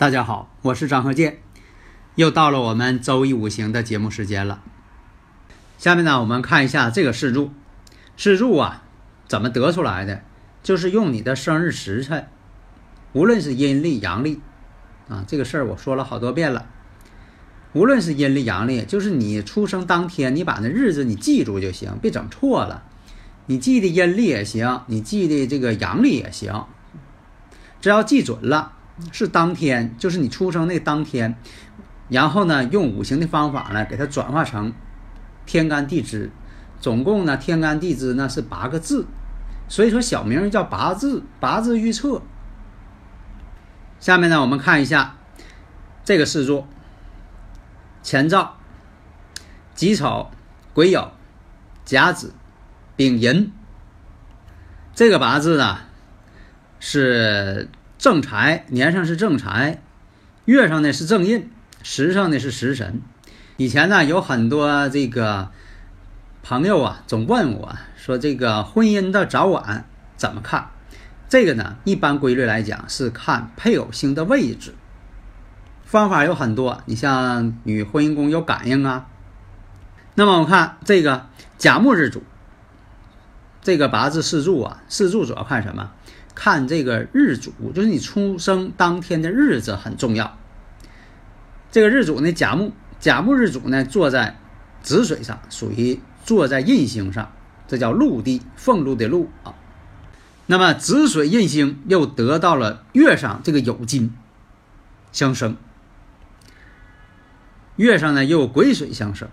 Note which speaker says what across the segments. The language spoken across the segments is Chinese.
Speaker 1: 大家好，我是张鹤剑，又到了我们周易五行的节目时间了。下面呢，我们看一下这个四柱，四柱啊，怎么得出来的？就是用你的生日时辰，无论是阴历阳历啊，这个事儿我说了好多遍了。无论是阴历阳历，就是你出生当天，你把那日子你记住就行，别整错了。你记的阴历也行，你记的这个阳历也行，只要记准了。是当天，就是你出生那当天，然后呢，用五行的方法呢，给它转化成天干地支，总共呢，天干地支呢是八个字，所以说小名叫八字，八字预测。下面呢，我们看一下这个四柱：乾兆、己丑、癸酉、甲子、丙寅。这个八字呢是。正财年上是正财，月上呢是正印，时上呢是食神。以前呢有很多这个朋友啊，总问我说这个婚姻的早晚怎么看？这个呢一般规律来讲是看配偶星的位置，方法有很多。你像与婚姻宫有感应啊。那么我看这个甲木日主，这个八字四柱啊，四柱主要看什么？看这个日主，就是你出生当天的日子很重要。这个日主呢，甲木，甲木日主呢，坐在子水上，属于坐在印星上，这叫陆地，俸禄的禄啊。那么子水印星又得到了月上这个酉金相生，月上呢又有癸水相生，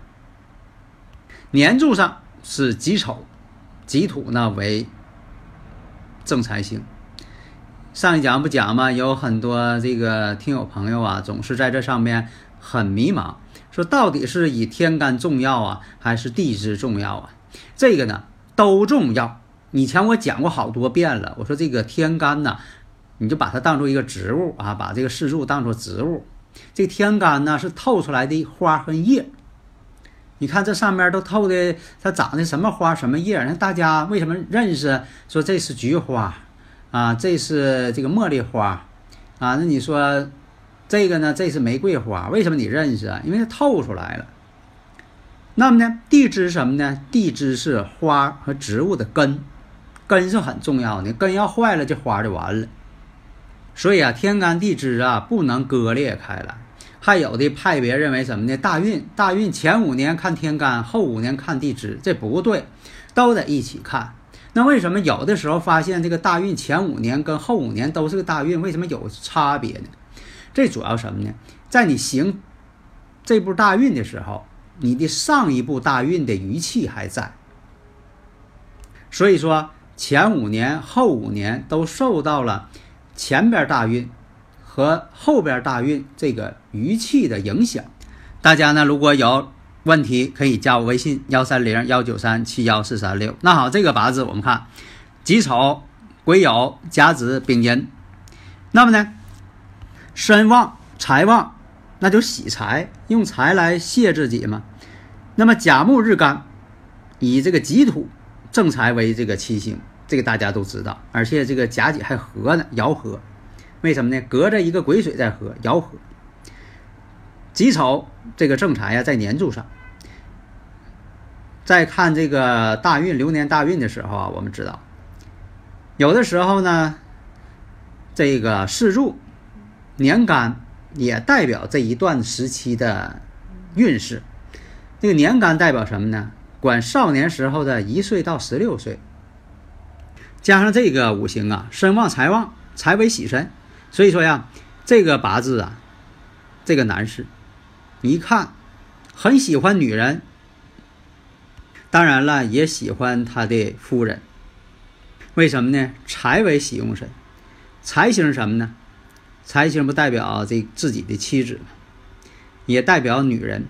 Speaker 1: 年柱上是己丑，己土呢为。正财星，上一讲不讲吗？有很多这个听友朋友啊，总是在这上面很迷茫，说到底是以天干重要啊，还是地支重要啊？这个呢都重要。以前我讲过好多遍了，我说这个天干呢，你就把它当做一个植物啊，把这个四柱当做植物。这天干呢是透出来的花和叶。你看这上面都透的，它长的什么花什么叶？那大家为什么认识？说这是菊花，啊，这是这个茉莉花，啊，那你说这个呢？这是玫瑰花，为什么你认识啊？因为它透出来了。那么呢，地支什么呢？地支是花和植物的根，根是很重要的，根要坏了，这花就完了。所以啊，天干地支啊，不能割裂开来。还有的派别认为什么呢？大运大运前五年看天干，后五年看地支，这不对，都得一起看。那为什么有的时候发现这个大运前五年跟后五年都是个大运，为什么有差别呢？这主要什么呢？在你行这步大运的时候，你的上一步大运的余气还在，所以说前五年、后五年都受到了前边大运和后边大运这个余气的影响。大家呢，如果有问题，可以加我微信幺三零幺九三七幺四三六。那好，这个八字我们看己丑、癸酉、甲子、丙寅，那么呢，身旺财旺。那就喜财，用财来泄自己嘛。那么甲木日干，以这个己土正财为这个七星，这个大家都知道。而且这个甲己还合呢，爻合。为什么呢？隔着一个癸水在合，爻合。己丑这个正财呀，在年柱上。再看这个大运流年大运的时候啊，我们知道，有的时候呢，这个四柱年干。也代表这一段时期的运势。这个年干代表什么呢？管少年时候的一岁到十六岁。加上这个五行啊，身旺财旺，财为喜神，所以说呀，这个八字啊，这个男士一看很喜欢女人，当然了，也喜欢他的夫人。为什么呢？财为喜用神，财星什么呢？财星不代表这自己的妻子也代表女人。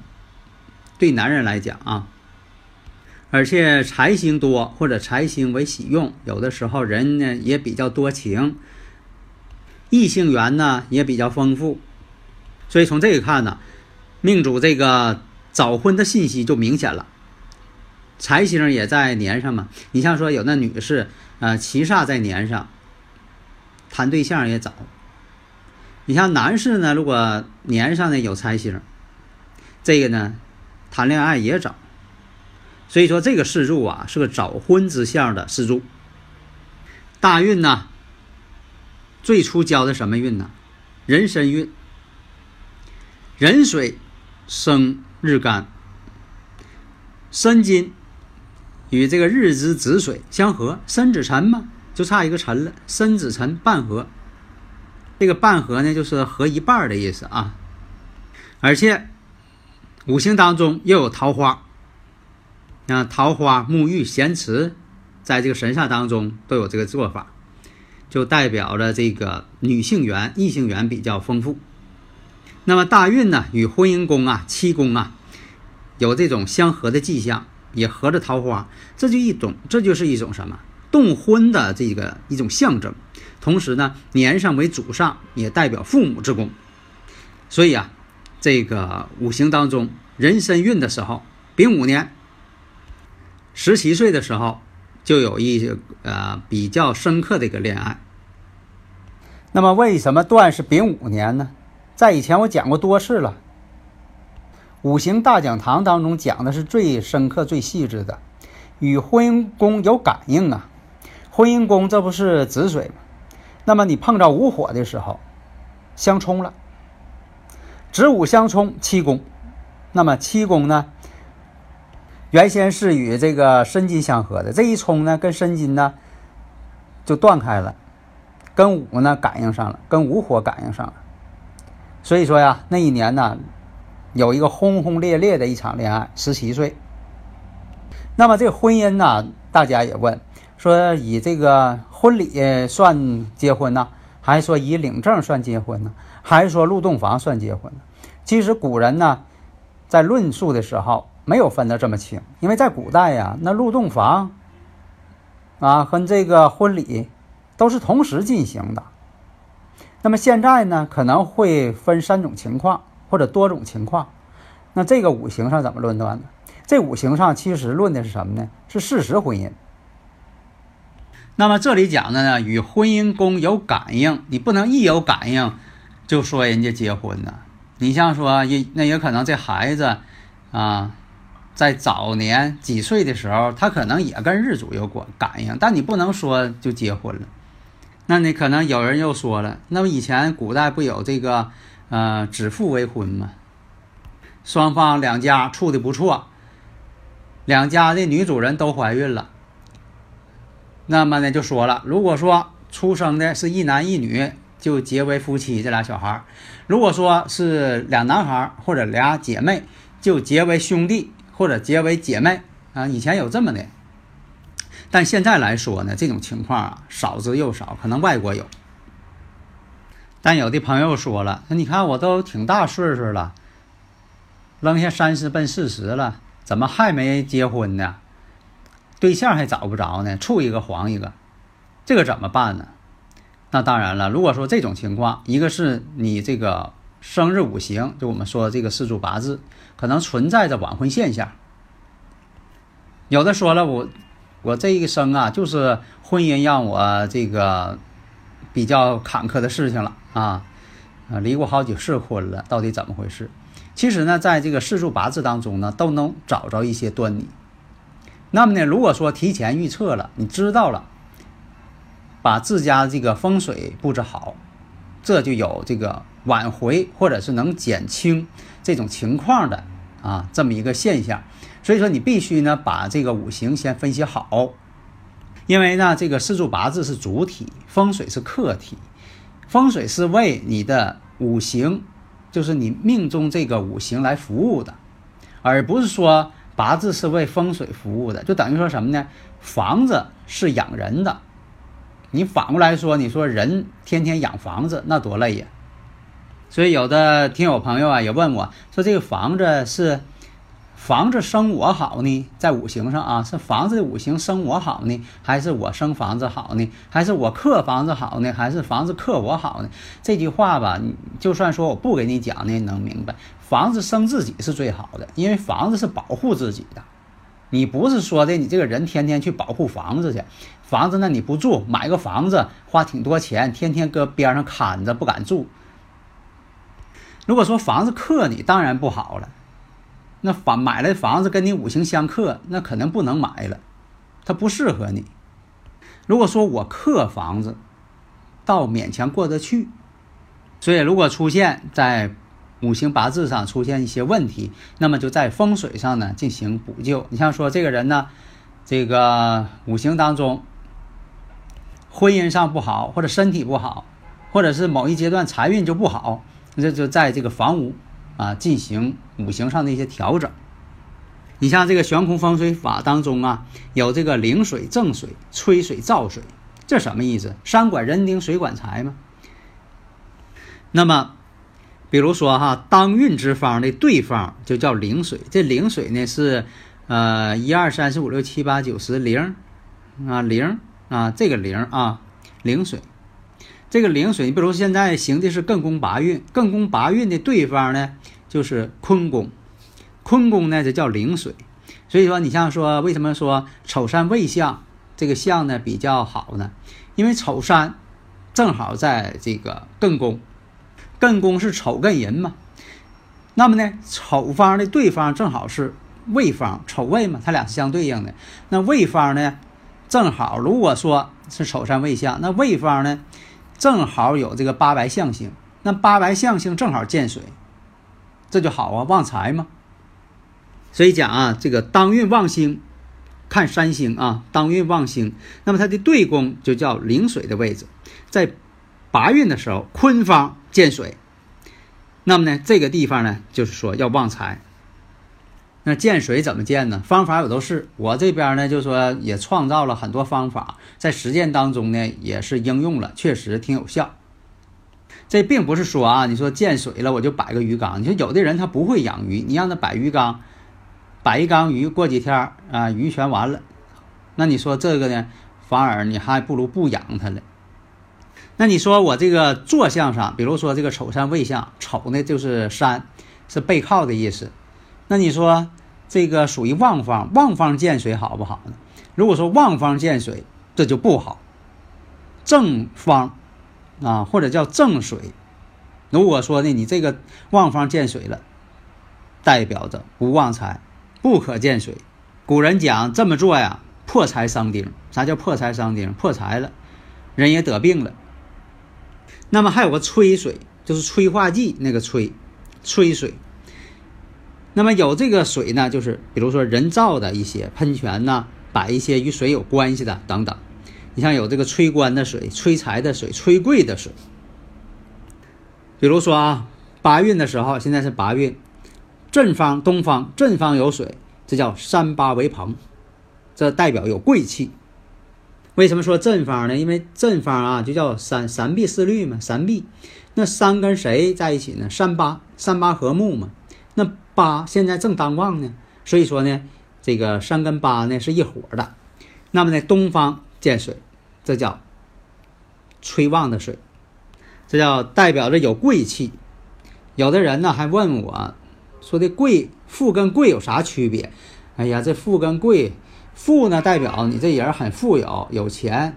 Speaker 1: 对男人来讲啊，而且财星多或者财星为喜用，有的时候人呢也比较多情，异性缘呢也比较丰富。所以从这个看呢，命主这个早婚的信息就明显了。财星也在年上嘛，你像说有那女士，呃，七煞在年上，谈对象也早。你像男士呢，如果年上呢有财星，这个呢谈恋爱也早，所以说这个四柱啊是个早婚之相的四柱。大运呢，最初交的什么运呢？壬申运。壬水生日干，申金与这个日之子水相合，申子辰嘛，就差一个辰了，申子辰半合。这个半合呢，就是合一半的意思啊。而且五行当中又有桃花，啊，桃花、沐浴、咸池，在这个神煞当中都有这个做法，就代表着这个女性缘、异性缘比较丰富。那么大运呢，与婚姻宫啊、七宫啊，有这种相合的迹象，也合着桃花，这就一种，这就是一种什么动婚的这个一种象征。同时呢，年上为主上，也代表父母之功。所以啊，这个五行当中，壬申运的时候，丙午年，十七岁的时候，就有一些呃比较深刻的一个恋爱。那么为什么断是丙午年呢？在以前我讲过多次了，五行大讲堂当中讲的是最深刻、最细致的，与婚姻宫有感应啊。婚姻宫这不是子水吗？那么你碰着午火的时候，相冲了，子午相冲，七宫。那么七宫呢，原先是与这个申金相合的，这一冲呢，跟申金呢就断开了，跟午呢感应上了，跟午火感应上了。所以说呀，那一年呢，有一个轰轰烈烈的一场恋爱，十七岁。那么这婚姻呢，大家也问。说以这个婚礼算结婚呢，还是说以领证算结婚呢？还是说入洞房算结婚呢？其实古人呢，在论述的时候没有分得这么清，因为在古代呀，那入洞房啊和这个婚礼都是同时进行的。那么现在呢，可能会分三种情况或者多种情况。那这个五行上怎么论断呢？这五行上其实论的是什么呢？是事实婚姻。那么这里讲的呢，与婚姻宫有感应，你不能一有感应就说人家结婚呢。你像说也那也可能这孩子啊，在早年几岁的时候，他可能也跟日主有关感应，但你不能说就结婚了。那你可能有人又说了，那么以前古代不有这个呃指腹为婚吗？双方两家处的不错，两家的女主人都怀孕了。那么呢就说了，如果说出生的是一男一女，就结为夫妻这俩小孩；如果说是俩男孩或者俩姐妹，就结为兄弟或者结为姐妹啊。以前有这么的，但现在来说呢，这种情况啊少之又少，可能外国有。但有的朋友说了，那你看我都挺大岁数了，扔下三十奔四十了，怎么还没结婚呢？对象还找不着呢，处一个黄一个，这个怎么办呢？那当然了，如果说这种情况，一个是你这个生日五行，就我们说这个四柱八字，可能存在着晚婚现象。有的说了，我我这一生啊，就是婚姻让我这个比较坎坷的事情了啊啊，离过好几次婚了，到底怎么回事？其实呢，在这个四柱八字当中呢，都能找着一些端倪。那么呢，如果说提前预测了，你知道了，把自家这个风水布置好，这就有这个挽回或者是能减轻这种情况的啊这么一个现象。所以说，你必须呢把这个五行先分析好，因为呢这个四柱八字是主体，风水是客体，风水是为你的五行，就是你命中这个五行来服务的，而不是说。八字是为风水服务的，就等于说什么呢？房子是养人的，你反过来说，你说人天天养房子，那多累呀。所以有的听友朋友啊也问我说，这个房子是房子生我好呢，在五行上啊，是房子的五行生我好呢，还是我生房子好呢？还是我克房子好呢？还是房子克我好呢？这句话吧，就算说我不给你讲呢，你能明白。房子生自己是最好的，因为房子是保护自己的。你不是说的你这个人天天去保护房子去，房子那你不住，买个房子花挺多钱，天天搁边上看着不敢住。如果说房子克你，当然不好了。那房买来房子跟你五行相克，那可能不能买了，它不适合你。如果说我克房子，倒勉强过得去。所以如果出现在。五行八字上出现一些问题，那么就在风水上呢进行补救。你像说这个人呢，这个五行当中婚姻上不好，或者身体不好，或者是某一阶段财运就不好，那就在这个房屋啊进行五行上的一些调整。你像这个悬空风水法当中啊，有这个灵水、正水、催水、燥水，这什么意思？山管人丁，水管财吗？那么。比如说哈，当运之方的对方就叫零水，这零水呢是，呃，一二三四五六七八九十零，啊零啊这个零啊零水，这个灵水，你比如现在行的是艮宫八运，艮宫八运的对方呢就是坤宫，坤宫呢就叫灵水，所以说你像说为什么说丑山未相这个相呢比较好呢？因为丑山正好在这个艮宫。艮宫是丑艮寅嘛，那么呢，丑方的对方正好是未方，丑未嘛，它俩是相对应的。那未方呢，正好如果说是丑山未相，那未方呢，正好有这个八白象星，那八白象星正好见水，这就好啊，旺财嘛。所以讲啊，这个当运旺星，看三星啊，当运旺星，那么它的对宫就叫临水的位置，在八运的时候，坤方。见水，那么呢，这个地方呢，就是说要旺财。那见水怎么见呢？方法有都是，我这边呢，就说也创造了很多方法，在实践当中呢，也是应用了，确实挺有效。这并不是说啊，你说见水了，我就摆个鱼缸。你说有的人他不会养鱼，你让他摆鱼缸，摆一缸鱼，过几天啊，鱼全完了。那你说这个呢，反而你还不如不养它了。那你说我这个坐向上，比如说这个丑山未相，丑呢就是山，是背靠的意思。那你说这个属于旺方，旺方见水好不好呢？如果说旺方见水，这就不好。正方啊，或者叫正水，如果说呢你这个旺方见水了，代表着不旺财，不可见水。古人讲这么做呀，破财伤丁。啥叫破财伤丁？破财了，人也得病了。那么还有个催水，就是催化剂那个催，催水。那么有这个水呢，就是比如说人造的一些喷泉呐，摆一些与水有关系的等等。你像有这个催官的水、催财的水、催贵的水。比如说啊，八运的时候，现在是八运，正方、东方正方有水，这叫三八为朋，这代表有贵气。为什么说正方呢？因为正方啊，就叫三三碧四绿嘛，三碧。那三跟谁在一起呢？三八，三八和睦嘛。那八现在正当旺呢，所以说呢，这个三跟八呢是一伙的。那么呢，东方见水，这叫催旺的水。这叫代表着有贵气。有的人呢还问我，说的贵富跟贵有啥区别？哎呀，这富跟贵，富呢代表你这人很富有有钱，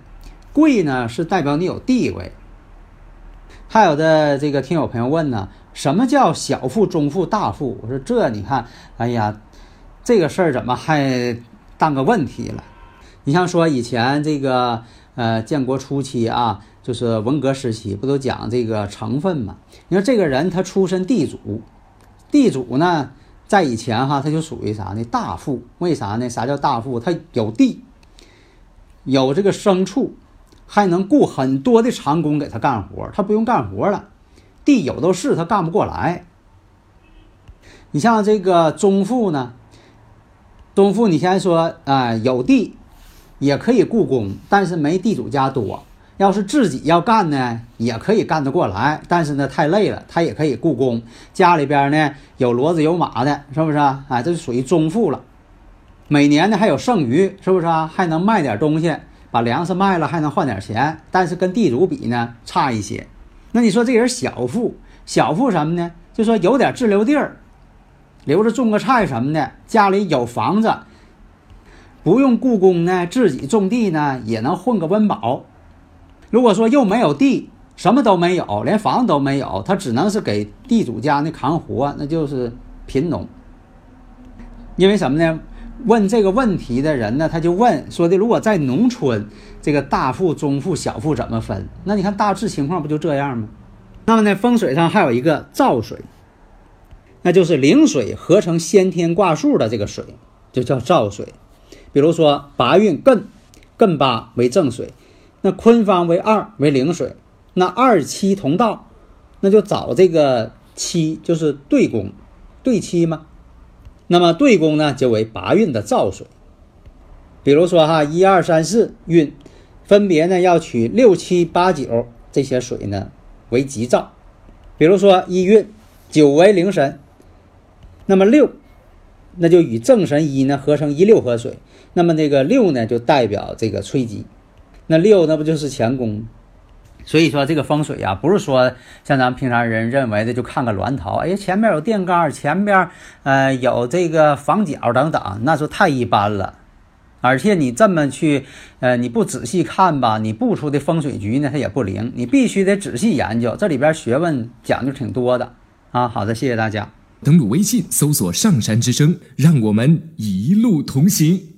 Speaker 1: 贵呢是代表你有地位。还有的这个听友朋友问呢，什么叫小富、中富、大富？我说这你看，哎呀，这个事儿怎么还当个问题了？你像说以前这个呃建国初期啊。就是文革时期，不都讲这个成分吗？你说这个人他出身地主，地主呢，在以前哈，他就属于啥呢？大富。为啥呢？啥叫大富？他有地，有这个牲畜，还能雇很多的长工给他干活，他不用干活了。地有的是，他干不过来。你像这个中富呢，中富，你先说啊，有地也可以雇工，但是没地主家多。要是自己要干呢，也可以干得过来，但是呢太累了，他也可以雇工。家里边呢有骡子有马的，是不是啊？哎，这就属于中富了。每年呢还有剩余，是不是啊？还能卖点东西，把粮食卖了还能换点钱。但是跟地主比呢差一些。那你说这人小富，小富什么呢？就说有点自留地儿，留着种个菜什么的，家里有房子，不用雇工呢，自己种地呢也能混个温饱。如果说又没有地，什么都没有，连房子都没有，他只能是给地主家那扛活，那就是贫农。因为什么呢？问这个问题的人呢，他就问说的：如果在农村，这个大富、中富、小富怎么分？那你看大致情况不就这样吗？那么呢，风水上还有一个造水，那就是灵水合成先天卦数的这个水，就叫造水。比如说八运艮，艮八为正水。那坤方为二为零水，那二七同道，那就找这个七就是对宫，对七嘛。那么对宫呢就为八运的造水。比如说哈，一二三四运，分别呢要取六七八九这些水呢为吉兆。比如说一运九为灵神，那么六那就与正神一呢合成一六合水，那么这个六呢就代表这个催吉。那六那不就是乾宫？所以说这个风水呀，不是说像咱们平常人认为的，就看个峦头，哎，前面有电杆，前边呃有这个房角等等，那就太一般了。而且你这么去，呃，你不仔细看吧，你布出的风水局呢，它也不灵。你必须得仔细研究，这里边学问讲究挺多的啊。好的，谢谢大家。
Speaker 2: 登录微信搜索“上山之声”，让我们一路同行。